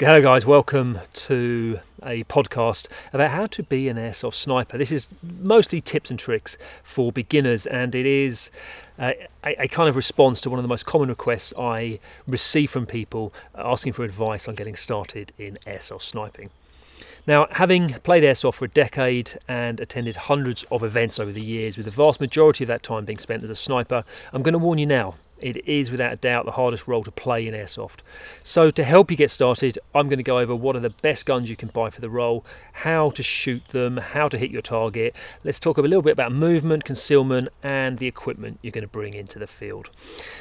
Hello, guys. Welcome to a podcast about how to be an airsoft sniper. This is mostly tips and tricks for beginners, and it is a, a, kind of response to one of the most common requests I receive from people asking for advice on getting started in airsoft sniping. Now, having played airsoft for a decade and attended hundreds of events over the years, with the vast majority of that time being spent as a sniper, I'm going to warn you now it is without a doubt the hardest role to play in airsoft. So, to help you get started, I'm going to go over what are the best guns you can buy for the role, how to shoot them, how to hit your target. Let's talk a little bit about movement, concealment, and the equipment you're going to bring into the field.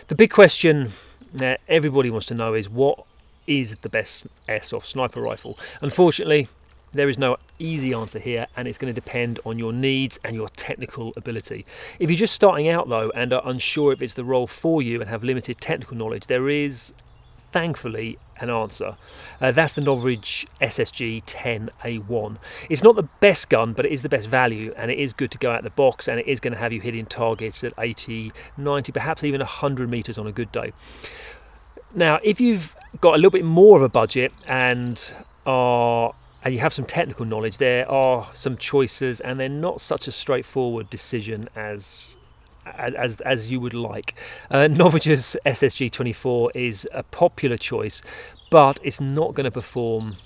The big question that everybody wants to know is what is the best airsoft sniper rifle? Unfortunately, there is no easy answer here, and it's going to depend on your needs and your technical ability. If you're just starting out though and are unsure if it's the role for you and have limited technical knowledge, there is thankfully an answer. Uh, that's the Novritsch SSG 10A1. It's not the best gun, but it is the best value, and it is good to go out of the box, and it is going to have you hitting targets at 80, 90, perhaps even 100 meters on a good day. Now, if you've got a little bit more of a budget and are and you have some technical knowledge, there are some choices, and they're not such a straightforward decision as as as you would like. Uh, Novritsch's SSG24 is a popular choice, but it's not going to perform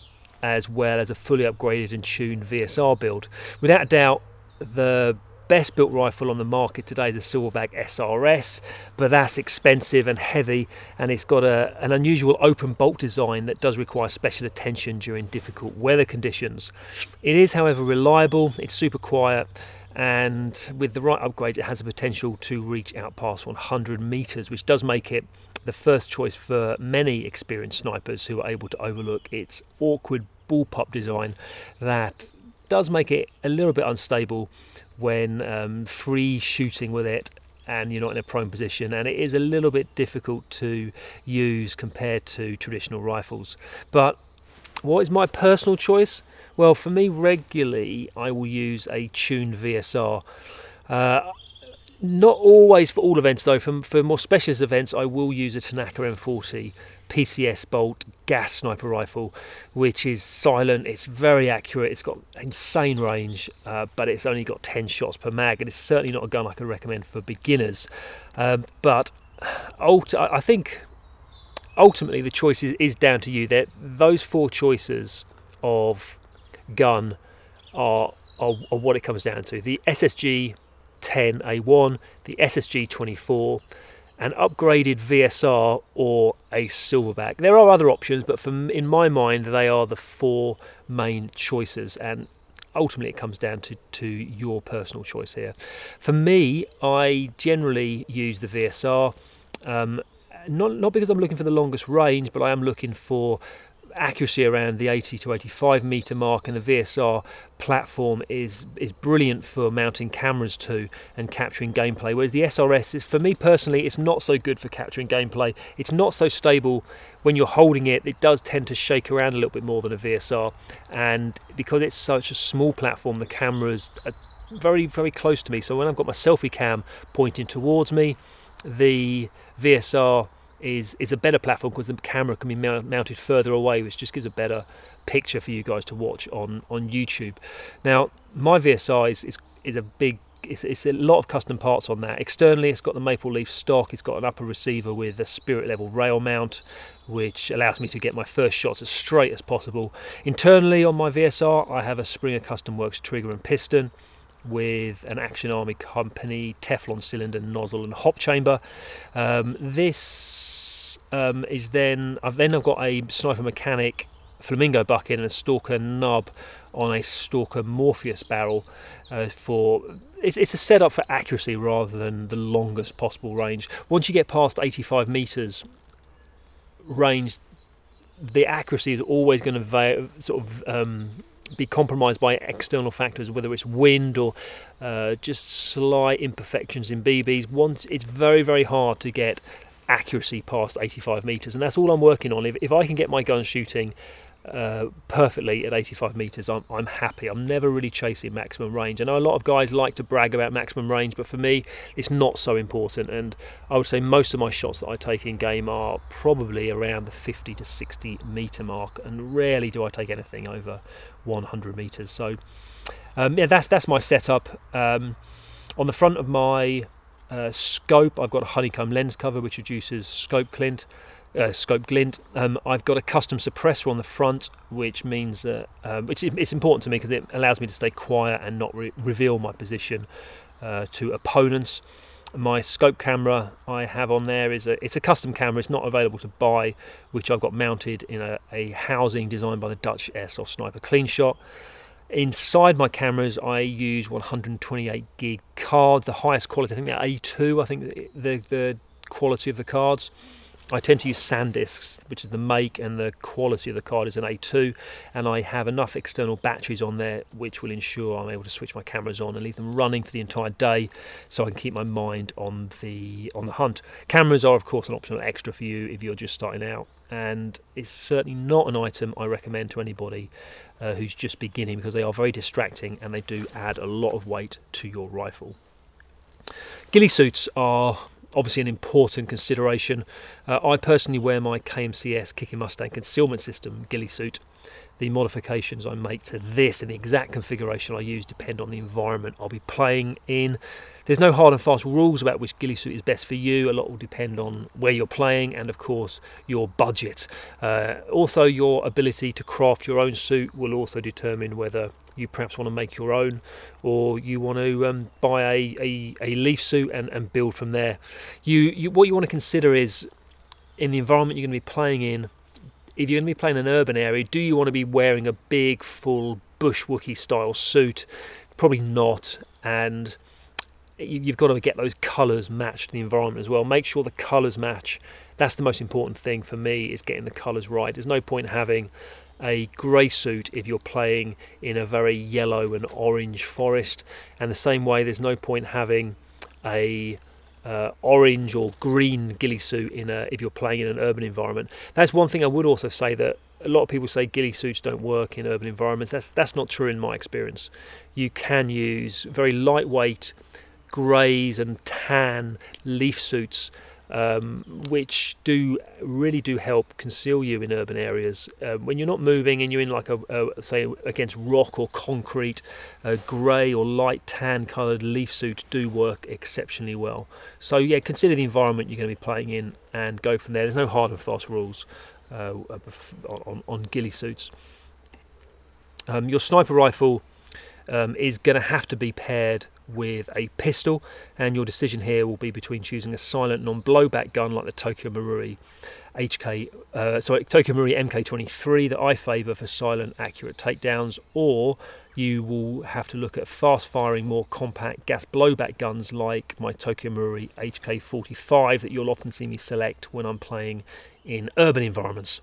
as well as a fully upgraded and tuned VSR build. Without a doubt, the best built rifle on the market today is a Silverback SRS, but that's expensive and heavy, and it's got a, an unusual open bolt design that does require special attention during difficult weather conditions. It is, however, reliable, it's super quiet, and with the right upgrades, it has the potential to reach out past 100 meters, which does make it the first choice for many experienced snipers who are able to overlook its awkward bullpup design that does make it a little bit unstable when um, free shooting with it and you're not in a prone position. And it is a little bit difficult to use compared to traditional rifles. But what is my personal choice? Well for me regularly i will use a tuned vsr uh, not always for all events though for, for more specialist events i will use a tanaka m40 PCS bolt gas sniper rifle, which is silent. It's very accurate. It's got insane range, uh, but it's only got 10 shots per mag, and it's certainly not a gun I could recommend for beginners. Um, but ult- I think ultimately the choice is, is down to you. That those four choices of gun are, are, are what it comes down to. The SSG 10A1, the SSG 24 an upgraded VSR or a silverback. There are other options, but from in my mind, they are the four main choices, and ultimately it comes down to, to your personal choice here. For me, I generally use the VSR. Um, not not because I'm looking for the longest range, but I am looking for accuracy around the 80 to 85 meter mark, and the VSR platform is is brilliant for mounting cameras to and capturing gameplay. Whereas the SRS is, for me personally, it's not so good for capturing gameplay. It's not so stable when you're holding it. It does tend to shake around a little bit more than a VSR, and because it's such a small platform, the cameras are very very close to me. So when I've got my selfie cam pointing towards me, the VSR is is a better platform because the camera can be mounted further away, which just gives a better picture for you guys to watch on on YouTube. Now, my VSR is is, is a big it's, it's, a lot of custom parts on that. Externally, it's got the maple leaf stock. It's got an upper receiver with a spirit level rail mount, which allows me to get my first shots as straight as possible. Internally on my VSR, I have a Springer Custom Works trigger and piston with an Action Army Company Teflon cylinder, nozzle, and hop chamber. Um, this um, is then I've then I've got a Sniper Mechanic Flamingo bucket and a Stalker nub on a Stalker Morpheus barrel. Uh, for it's, it's a setup for accuracy rather than the longest possible range. Once you get past 85 meters range, the accuracy is always going to va- sort of um, be compromised by external factors, whether it's wind or uh, just slight imperfections in BBs. Once it's very, very hard to get accuracy past 85 meters, and that's all I'm working on. If, if I can get my gun shooting uh, perfectly at 85 meters, I'm, I'm happy. I'm never really chasing maximum range. I know a lot of guys like to brag about maximum range, but for me, it's not so important. And I would say most of my shots that I take in game are probably around the 50 to 60 meter mark, and rarely do I take anything over 100 meters. So, um, yeah, that's that's my setup. Um, on the front of my uh, scope, I've got a honeycomb lens cover which reduces scope glint uh, scope glint. Um, I've got a custom suppressor on the front, which means that um, it's, it's, important to me because it allows me to stay quiet and not re- reveal my position uh, to opponents. My scope camera I have on there is a it's a custom camera. It's not available to buy, which I've got mounted in a, a housing designed by the Dutch Airsoft Sniper CleanShot. Inside my cameras, I use 128 gig card, the highest quality. I think they're A2. I think the the quality of the cards. I tend to use SanDisks, which is the make and the quality of the card is an A2, and I have enough external batteries on there which will ensure I'm able to switch my cameras on and leave them running for the entire day, so I can keep my mind on the on the hunt. Cameras are of course an optional extra for you if you're just starting out, and it's certainly not an item I recommend to anybody uh, who's just beginning because they are very distracting and they do add a lot of weight to your rifle. Ghillie suits are obviously an important consideration. Uh, I personally wear my KMCS Kicking Mustang concealment system ghillie suit. The modifications I make to this and the exact configuration I use depend on the environment I'll be playing in. There's no hard and fast rules about which ghillie suit is best for you. A lot will depend on where you're playing and, of course, your budget. Uh, also, your ability to craft your own suit will also determine whether you perhaps want to make your own, or you want to um, buy a, a, a, leaf suit and, and build from there. You, you what you want to consider is in the environment you're going to be playing in. If you're going to be playing in an urban area, do you want to be wearing a big, full bush style suit? Probably not, and you've got to get those colours matched to the environment as well. Make sure the colours match. That's the most important thing for me is getting the colours right. There's no point having a grey suit if you're playing in a very yellow and orange forest, and the same way there's no point having a uh, orange or green ghillie suit in a, if you're playing in an urban environment. That's one thing I would also say that a lot of people say ghillie suits don't work in urban environments. That's that's not true in my experience. You can use very lightweight greys and tan leaf suits um, which do really do help conceal you in urban areas. Uh, when you're not moving and you're in like a, a say against rock or concrete, uh, grey or light tan coloured leaf suits do work exceptionally well. So yeah, consider the environment you're going to be playing in and go from there. There's no hard and fast rules uh, on, on ghillie suits. Um, your sniper rifle um, is going to have to be paired with a pistol, and your decision here will be between choosing a silent non-blowback gun like the Tokyo Marui HK, uh, sorry, Tokyo Marui MK23 that I favour for silent, accurate takedowns, or you will have to look at fast-firing, more compact gas blowback guns like my Tokyo Marui HK45 that you'll often see me select when I'm playing in urban environments.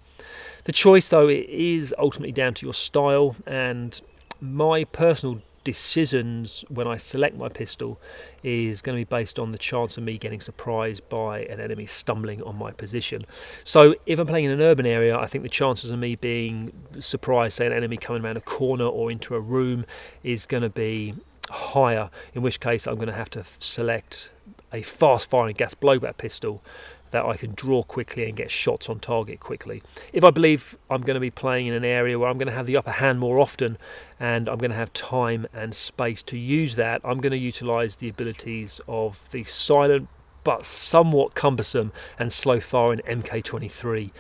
The choice, though, is ultimately down to your style, and my personal decisions when I select my pistol is going to be based on the chance of me getting surprised by an enemy stumbling on my position. So if I'm playing in an urban area, I think the chances of me being surprised, say an enemy coming around a corner or into a room, is going to be higher. In which case, I'm going to have to select a fast firing gas blowback pistol that I can draw quickly and get shots on target quickly. If I believe I'm going to be playing in an area where I'm going to have the upper hand more often and I'm going to have time and space to use that, I'm going to utilize the abilities of the silent but somewhat cumbersome and slow firing MK23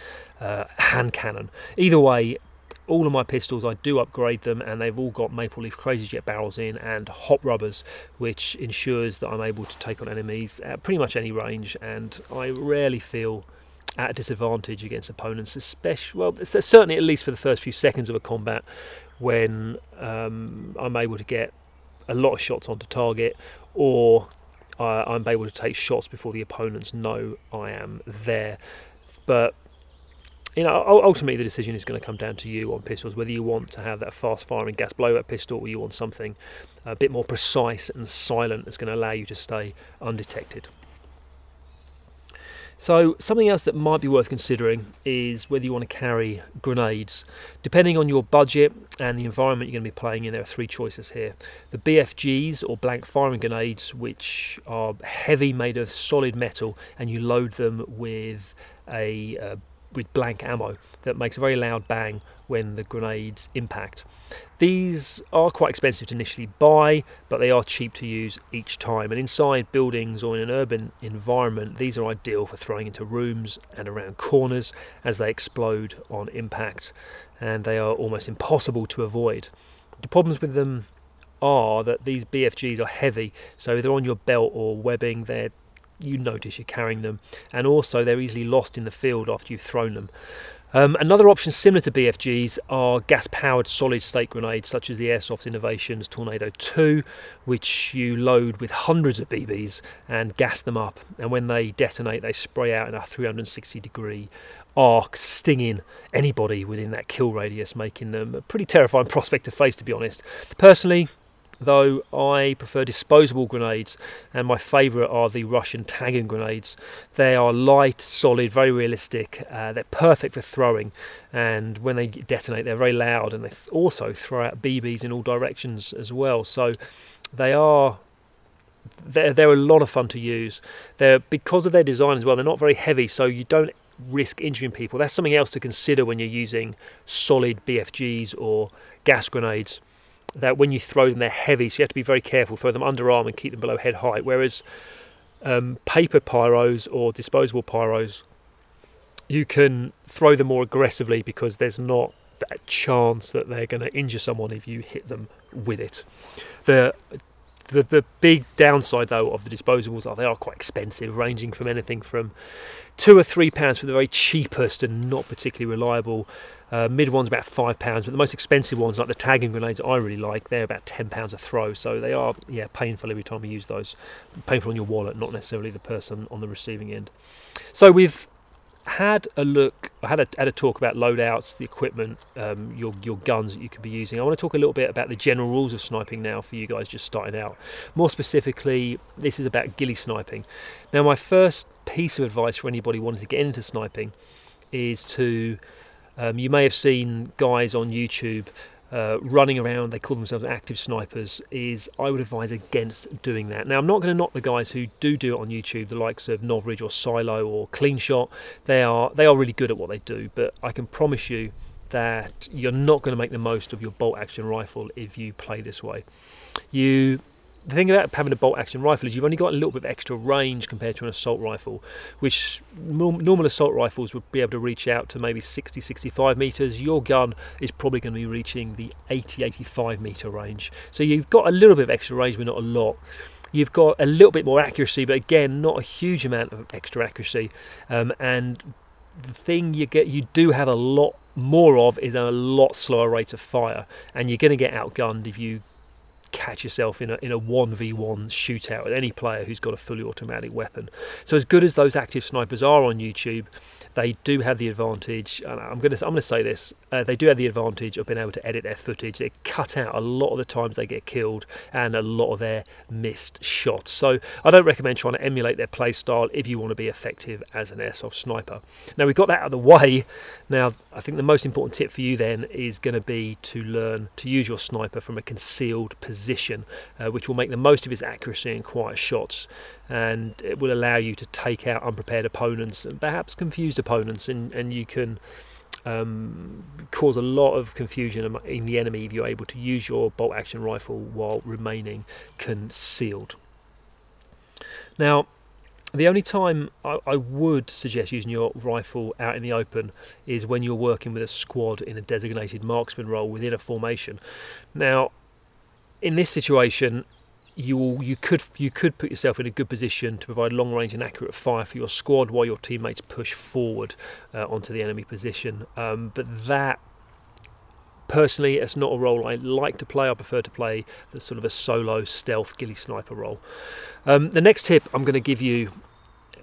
uh, hand cannon. Either way, all of my pistols I do upgrade them and they've all got maple leaf crazy jet barrels in and hop rubbers which ensures that I'm able to take on enemies at pretty much any range and I rarely feel at a disadvantage against opponents especially well certainly at least for the first few seconds of a combat when um, I'm able to get a lot of shots onto target or uh, I'm able to take shots before the opponents know I am there. But you know, ultimately the decision is going to come down to you on pistols, whether you want to have that fast firing gas blowout pistol or you want something a bit more precise and silent that's going to allow you to stay undetected. So, something else that might be worth considering is whether you want to carry grenades. Depending on your budget and the environment you're going to be playing in, there are three choices here. The BFGs, or blank firing grenades, which are heavy, made of solid metal, and you load them with a uh, with blank ammo that makes a very loud bang when the grenades impact. These are quite expensive to initially buy, but they are cheap to use each time. And inside buildings or in an urban environment, these are ideal for throwing into rooms and around corners as they explode on impact, and they are almost impossible to avoid. The problems with them are that these BFGs are heavy, so they're on your belt or webbing, they're you notice you're carrying them, and also they're easily lost in the field after you've thrown them. Um, another option similar to BFGs are gas powered solid state grenades, such as the Airsoft Innovations Tornado 2, which you load with hundreds of BBs and gas them up. And when they detonate, they spray out in a 360 degree arc, stinging anybody within that kill radius, making them a pretty terrifying prospect to face, to be honest. Personally, though I prefer disposable grenades, and my favourite are the Russian tagging grenades. They are light, solid, very realistic. Uh, they're perfect for throwing, and when they detonate, they're very loud, and they also throw out BBs in all directions as well. So they are. They're, they're a lot of fun to use. They're because of their design as well. They're not very heavy, so you don't risk injuring people. That's something else to consider when you're using solid BFGs or gas grenades that when you throw them, they're heavy, so you have to be very careful. Throw them underarm and keep them below head height. Whereas um, paper pyros or disposable pyros, you can throw them more aggressively because there's not that chance that they're going to injure someone if you hit them with it. The the, the big downside though of the disposables are they are quite expensive, ranging from anything from two or three pounds for the very cheapest and not particularly reliable uh, mid ones about five pounds, but the most expensive ones, like the tagging grenades, I really like. They're about ten pounds a throw, so they are yeah painful every time you use those. Painful on your wallet, not necessarily the person on the receiving end. So we've had a look. I had a, had a talk about loadouts, the equipment, um, your your guns that you could be using. I want to talk a little bit about the general rules of sniping now for you guys just starting out. More specifically, this is about ghillie sniping. Now, my first piece of advice for anybody wanting to get into sniping is to um, you may have seen guys on YouTube uh, running around, they call themselves active snipers, is I would advise against doing that. Now, I'm not going to knock the guys who do do it on YouTube, the likes of Novritsch or Silo or CleanShot. They are, they are really good at what they do, but I can promise you that you're not going to make the most of your bolt action rifle if you play this way. You the thing about having a bolt action rifle is you've only got a little bit of extra range compared to an assault rifle, which normal assault rifles would be able to reach out to maybe 60 65 meters. Your gun is probably going to be reaching the 80 85 meter range. So you've got a little bit of extra range, but not a lot. You've got a little bit more accuracy, but again, not a huge amount of extra accuracy. Um, and the thing you get, you do have a lot more of is a lot slower rate of fire, and you're going to get outgunned if you catch yourself in a in a one v one shootout with any player who's got a fully automatic weapon. So as good as those active snipers are on YouTube, they do have the advantage. And I'm going to I'm going to say this: uh, they do have the advantage of being able to edit their footage. They cut out a lot of the times they get killed and a lot of their missed shots. So I don't recommend trying to emulate their play style if you want to be effective as an airsoft sniper. Now we've got that out of the way. Now I think the most important tip for you then is going to be to learn to use your sniper from a concealed position, uh, which will make the most of its accuracy in quiet shots and it will allow you to take out unprepared opponents and perhaps confused opponents, and, and you can um, cause a lot of confusion in the enemy if you're able to use your bolt action rifle while remaining concealed. Now, the only time I, I, would suggest using your rifle out in the open is when you're working with a squad in a designated marksman role within a formation. Now, in this situation, you you could you could put yourself in a good position to provide long range and accurate fire for your squad while your teammates push forward uh, onto the enemy position. Um, but that personally, it's not a role I like to play. I prefer to play the sort of a solo stealth ghillie sniper role. Um, the next tip I'm going to give you,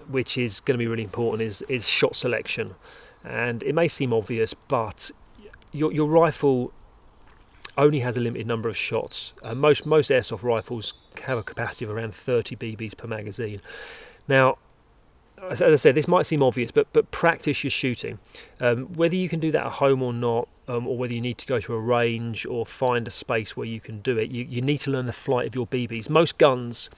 which is going to be really important, is is shot selection. And it may seem obvious, but your your rifle only has a limited number of shots. Uh, most most airsoft rifles have a capacity of around 30 BBs per magazine. Now, as I said, this might seem obvious, but but practice your shooting. Um, whether you can do that at home or not, um, or whether you need to go to a range or find a space where you can do it, you, you need to learn the flight of your BBs. Most guns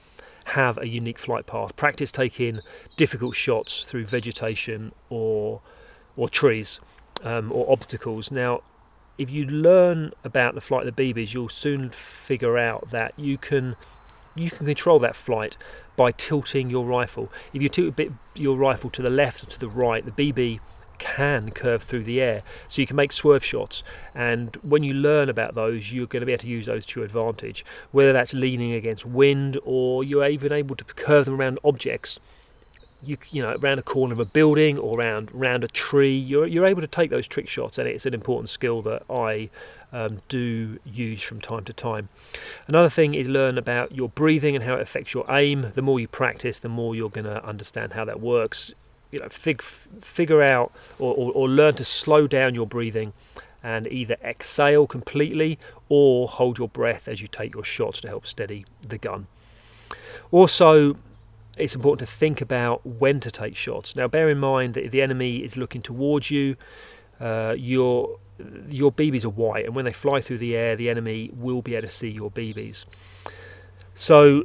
have a unique flight path. Practice taking difficult shots through vegetation or or trees um, or obstacles. Now, if you learn about the flight of the BBs, you'll soon figure out that you can you can control that flight by tilting your rifle. If you tilt bit your rifle to the left or to the right, the BB can curve through the air. So you can make swerve shots. And when you learn about those, you're going to be able to use those to your advantage. Whether that's leaning against wind or you're even able to curve them around objects. You, you know, around a corner of a building or around around a tree, you're, you're able to take those trick shots, and it's an important skill that I um, do use from time to time. Another thing is learn about your breathing and how it affects your aim. The more you practice, the more you're going to understand how that works you know, fig, figure out or, or, or learn to slow down your breathing and either exhale completely or hold your breath as you take your shots to help steady the gun. Also, it's important to think about when to take shots. Now, bear in mind that if the enemy is looking towards you, uh, your your BBs are white, and when they fly through the air, the enemy will be able to see your BBs. So,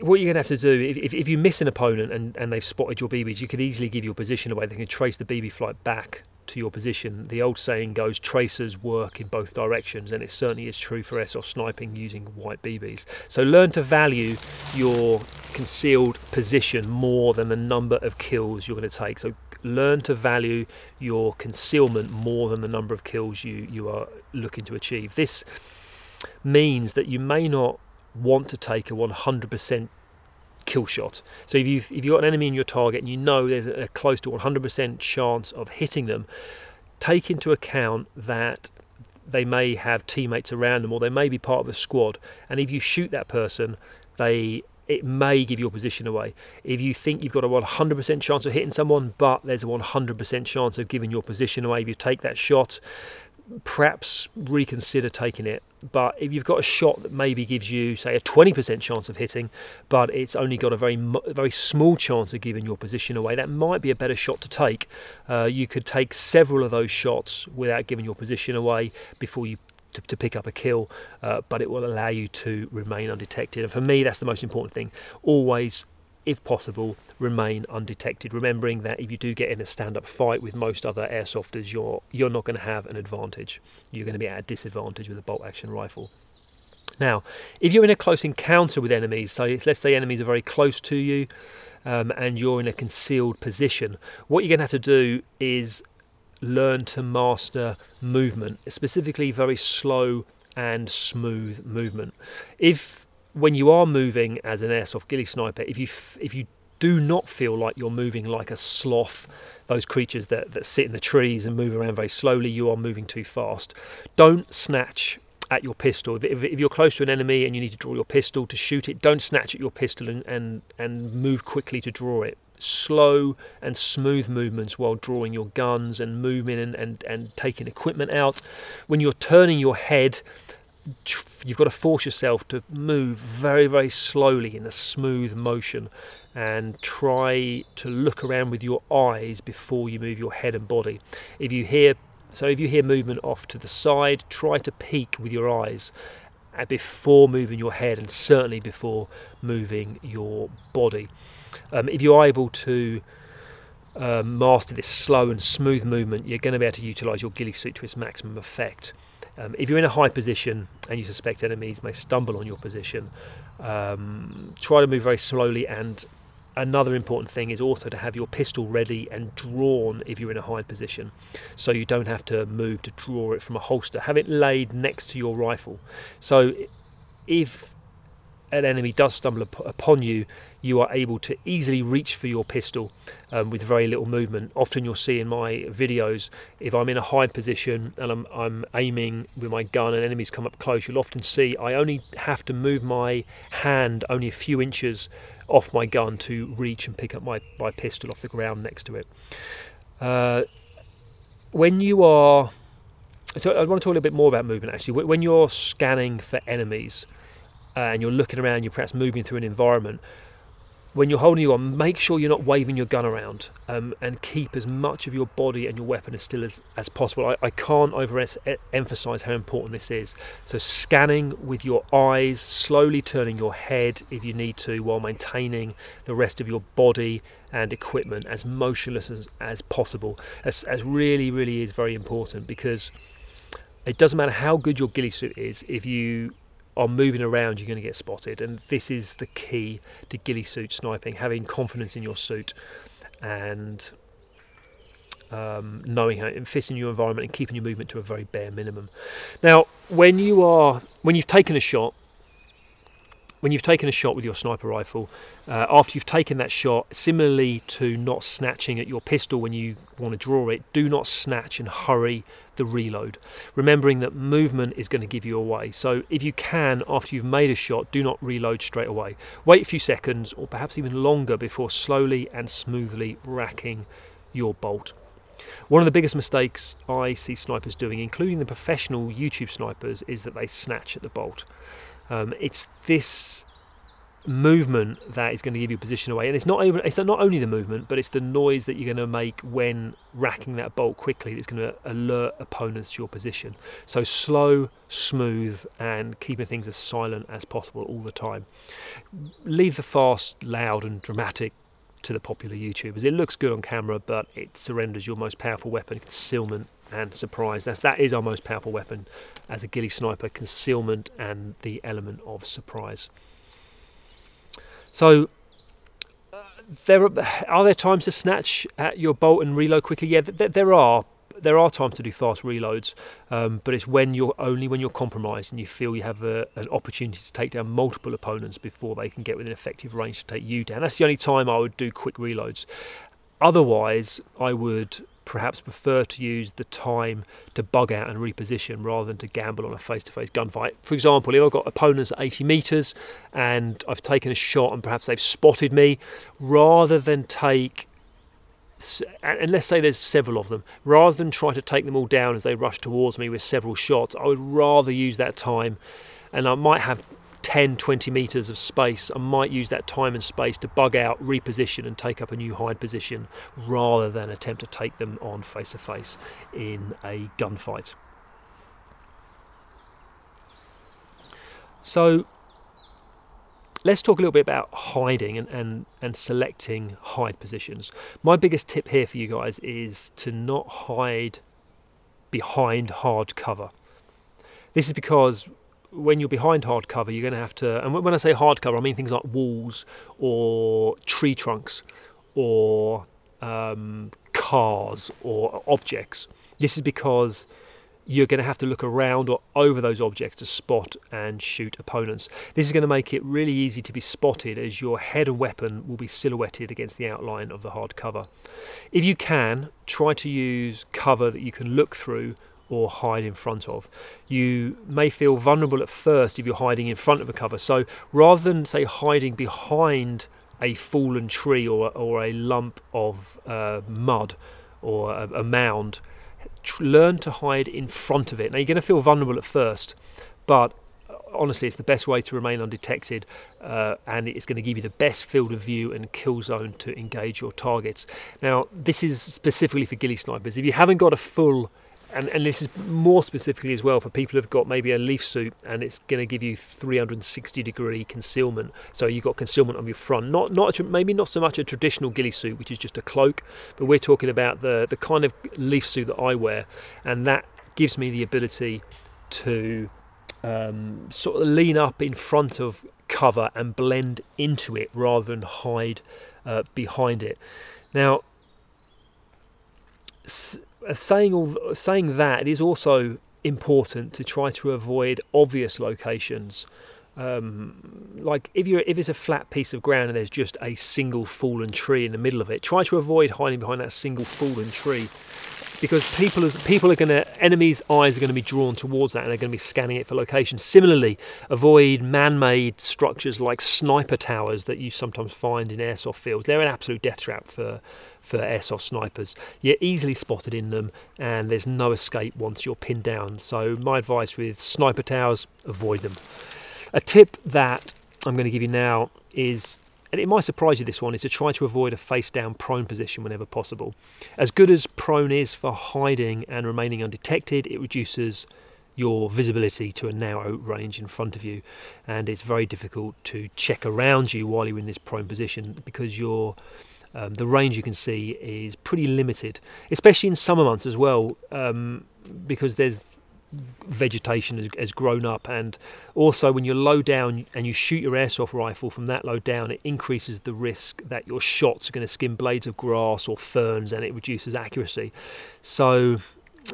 what you're going to have to do if, if, you miss an opponent and, and they've spotted your BBs, you could easily give your position away. They can trace the BB flight back to your position. The old saying goes, tracers work in both directions, and it certainly is true for airsoft sniping using white BBs. So learn to value your concealed position more than the number of kills you're going to take. So learn to value your concealment more than the number of kills you, you are looking to achieve. This means that you may not want to take a 100% kill shot. So if you've, if you've got an enemy in your target and you know there's a close to 100% chance of hitting them, take into account that they may have teammates around them or they may be part of a squad. And if you shoot that person, they it may give your position away. If you think you've got a 100% chance of hitting someone, but there's a 100% chance of giving your position away, if you take that shot, perhaps reconsider taking it. But if you've got a shot that maybe gives you, say, a 20% chance of hitting, but it's only got a very very small chance of giving your position away, that might be a better shot to take. Uh, you could take several of those shots without giving your position away before you to, to, pick up a kill, uh, but it will allow you to remain undetected. And for me, that's the most important thing. Always if possible, remain undetected. Remembering that if you do get in a stand-up fight with most other airsofters, you're you're not going to have an advantage. You're going to be at a disadvantage with a bolt-action rifle. Now, if you're in a close encounter with enemies, so let's say enemies are very close to you, um, and you're in a concealed position, what you're going to have to do is learn to master movement, specifically very slow and smooth movement. If when you are moving as an airsoft ghillie sniper, if you if you do not feel like you're moving like a sloth, those creatures that, that sit in the trees and move around very slowly, you are moving too fast. Don't snatch at your pistol. If, if, if, you're close to an enemy and you need to draw your pistol to shoot it, don't snatch at your pistol and, and, and move quickly to draw it. Slow and smooth movements while drawing your guns and moving and, and, and taking equipment out. When you're turning your head, you've got to force yourself to move very, very slowly in a smooth motion and try to look around with your eyes before you move your head and body. If you hear so if you hear movement off to the side, try to peek with your eyes uh, before moving your head and certainly before moving your body. Um, if you're able to um, master this slow and smooth movement, you're going to be able to utilize your ghillie suit to its maximum effect. Um, if you're in a high position and you suspect enemies may stumble on your position, um, try to move very slowly. And another important thing is also to have your pistol ready and drawn if you're in a high position, so you don't have to move to draw it from a holster. Have it laid next to your rifle. So if an enemy does stumble upon you, you are able to easily reach for your pistol um, with very little movement. Often you'll see in my videos, if I'm in a hide position and I'm, I'm aiming with my gun and enemies come up close, you'll often see I only have to move my hand only a few inches off my gun to reach and pick up my, my pistol off the ground next to it. Uh, when you are, I want to talk a little bit more about movement actually. When you're scanning for enemies, uh, and you're looking around, you're perhaps moving through an environment, when you're holding your gun, make sure you're not waving your gun around um, and keep as much of your body and your weapon as still as, as possible. I, I can't overemphasize how important this is. So, scanning with your eyes, slowly turning your head if you need to, while maintaining the rest of your body and equipment as motionless as, as possible, as, as really, really is very important because it doesn't matter how good your ghillie suit is if you are moving around, you're going to get spotted. And this is the key to ghillie suit sniping having confidence in your suit and um, knowing how it fits in your environment and keeping your movement to a very bare minimum. Now, when you are when you've taken a shot, when you've taken a shot with your sniper rifle, uh, after you've taken that shot, similarly to not snatching at your pistol when you want to draw it, do not snatch and hurry the reload. Remembering that movement is going to give you away. So if you can, after you've made a shot, do not reload straight away. Wait a few seconds or perhaps even longer before slowly and smoothly racking your bolt. One of the biggest mistakes I see snipers doing, including the professional YouTube snipers, is that they snatch at the bolt. Um, it's this movement that is going to give you position away, and it's not even, it's not only the movement, but it's the noise that you're going to make when racking that bolt quickly that's going to alert opponents to your position. So slow, smooth, and keeping things as silent as possible all the time. Leave the fast, loud, and dramatic to the popular YouTubers. It looks good on camera, but it surrenders your most powerful weapon, concealment and surprise. That's that is our most powerful weapon as a ghillie sniper: concealment and the element of surprise. So, uh, there are, are, there times to snatch at your bolt and reload quickly. Yeah, th- there are. There are times to do fast reloads, um, but it's when you're only when you're compromised and you feel you have a, an opportunity to take down multiple opponents before they can get within effective range to take you down. That's the only time I would do quick reloads. Otherwise, I would perhaps prefer to use the time to bug out and reposition rather than to gamble on a face to face gunfight. For example, if I've got opponents at 80 metres and I've taken a shot and perhaps they've spotted me, rather than take and let's say there's several of them, rather than try to take them all down as they rush towards me with several shots, I would rather use that time and I might have 10, 20 metres of space, I might use that time and space to bug out, reposition, and take up a new hide position rather than attempt to take them on face to face in a gunfight. So, let's talk a little bit about hiding and, and, and selecting hide positions. My biggest tip here for you guys is to not hide behind hard cover. This is because when you're behind hard cover, you're going to have to, and when I say hard cover, I mean things like walls or tree trunks or um, cars or objects. This is because you're going to have to look around or over those objects to spot and shoot opponents. This is going to make it really easy to be spotted as your head and weapon will be silhouetted against the outline of the hard cover. If you can, try to use cover that you can look through or hide in front of. You may feel vulnerable at first if you're hiding in front of a cover. So rather than, say, hiding behind a fallen tree or, or a lump of uh, mud or a, a mound, tr- learn to hide in front of it. Now, you're going to feel vulnerable at first, but uh, honestly, it's the best way to remain undetected, uh, and it's going to give you the best field of view and kill zone to engage your targets. Now, this is specifically for ghillie snipers. If you haven't got a full and, and this is more specifically as well for people who've got maybe a leaf suit and it's going to give you 360 degree concealment. So you've got concealment on your front, not not maybe not so much a traditional ghillie suit, which is just a cloak, but we're talking about the the kind of leaf suit that I wear, and that gives me the ability to um, sort of lean up in front of cover and blend into it rather than hide uh, behind it. Now uh, saying all saying that it is also important to try to avoid obvious locations. Um, like if you if it's a flat piece of ground and there's just a single fallen tree in the middle of it, try to avoid hiding behind that single fallen tree because people is, people are going to enemies' eyes are going to be drawn towards that and they're going to be scanning it for location. Similarly, avoid man-made structures like sniper towers that you sometimes find in airsoft fields. They're an absolute death trap for for airsoft snipers. You're easily spotted in them, and there's no escape once you're pinned down. So my advice with sniper towers: avoid them. A tip that I'm going to give you now is and it might surprise you this one, is to try to avoid a face down prone position whenever possible. As good as prone is for hiding and remaining undetected, it reduces your visibility to a narrow range in front of you, and it's very difficult to check around you while you're in this prone position because you're um, the range you can see is pretty limited, especially in summer months as well, um, because there's vegetation has, has, grown up, and also when you're low down and you shoot your airsoft rifle from that low down, it increases the risk that your shots are going to skim blades of grass or ferns, and it reduces accuracy. So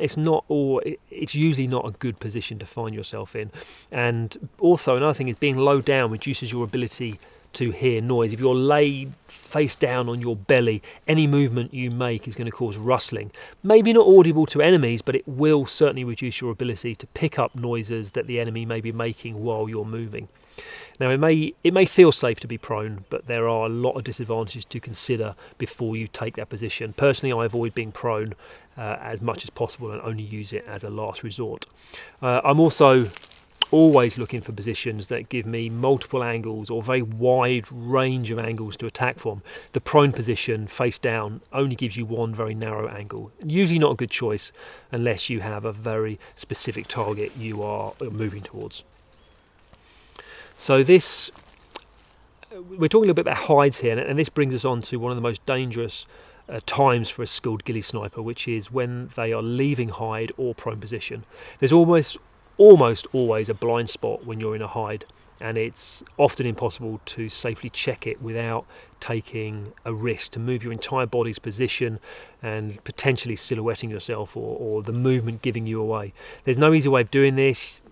it's not all it's usually not a good position to find yourself in and also another thing is being low down reduces your ability to hear noise. If you're laid face down on your belly, any movement you make is going to cause rustling. Maybe not audible to enemies, but it will certainly reduce your ability to pick up noises that the enemy may be making while you're moving. Now it may it may feel safe to be prone, but there are a lot of disadvantages to consider before you take that position. Personally, I avoid being prone uh, as much as possible and only use it as a last resort. Uh, I'm also always looking for positions that give me multiple angles or very wide range of angles to attack from. The prone position, face down, only gives you one very narrow angle. Usually not a good choice unless you have a very specific target you are moving towards. So this, we're talking a little bit about hides here, and this brings us on to one of the most dangerous uh, times for a skilled ghillie sniper, which is when they are leaving hide or prone position. There's almost almost always a blind spot when you're in a hide, and it's often impossible to safely check it without taking a risk to move your entire body's position and potentially silhouetting yourself or, or the movement giving you away. There's no easy way of doing this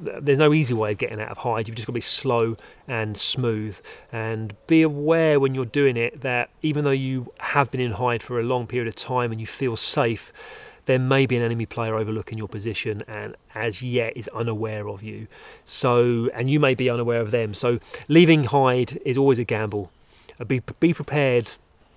there's no easy way of getting out of hide. You've just got to be slow and smooth, and be aware when you're doing it that even though you have been in hide for a long period of time and you feel safe, there may be an enemy player overlooking your position and as yet is unaware of you. So, and you may be unaware of them. So, leaving hide is always a gamble. Uh, be, be prepared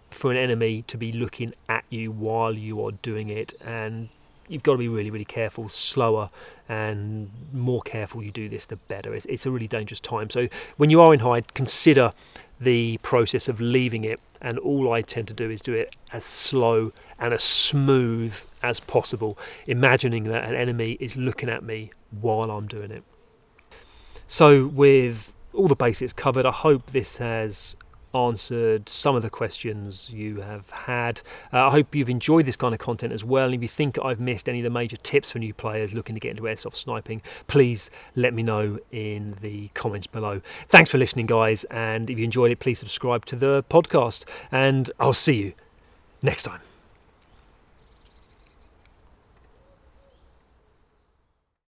for an enemy to be looking at you while you are doing it, and you've got to be really, really careful, slower, and more careful you do this, the better. It's, it's a really dangerous time. So, when you are in hide, consider the process of leaving it and all I tend to do is do it as slow and as smooth as possible, imagining that an enemy is looking at me while I'm doing it. So, with all the basics covered, I hope this has answered some of the questions you have had. Uh, I hope you've enjoyed this kind of content as well. And if you think I've missed any of the major tips for new players looking to get into airsoft sniping, please let me know in the comments below. Thanks for listening, guys. And if you enjoyed it, please subscribe to the podcast. And I'll see you next time.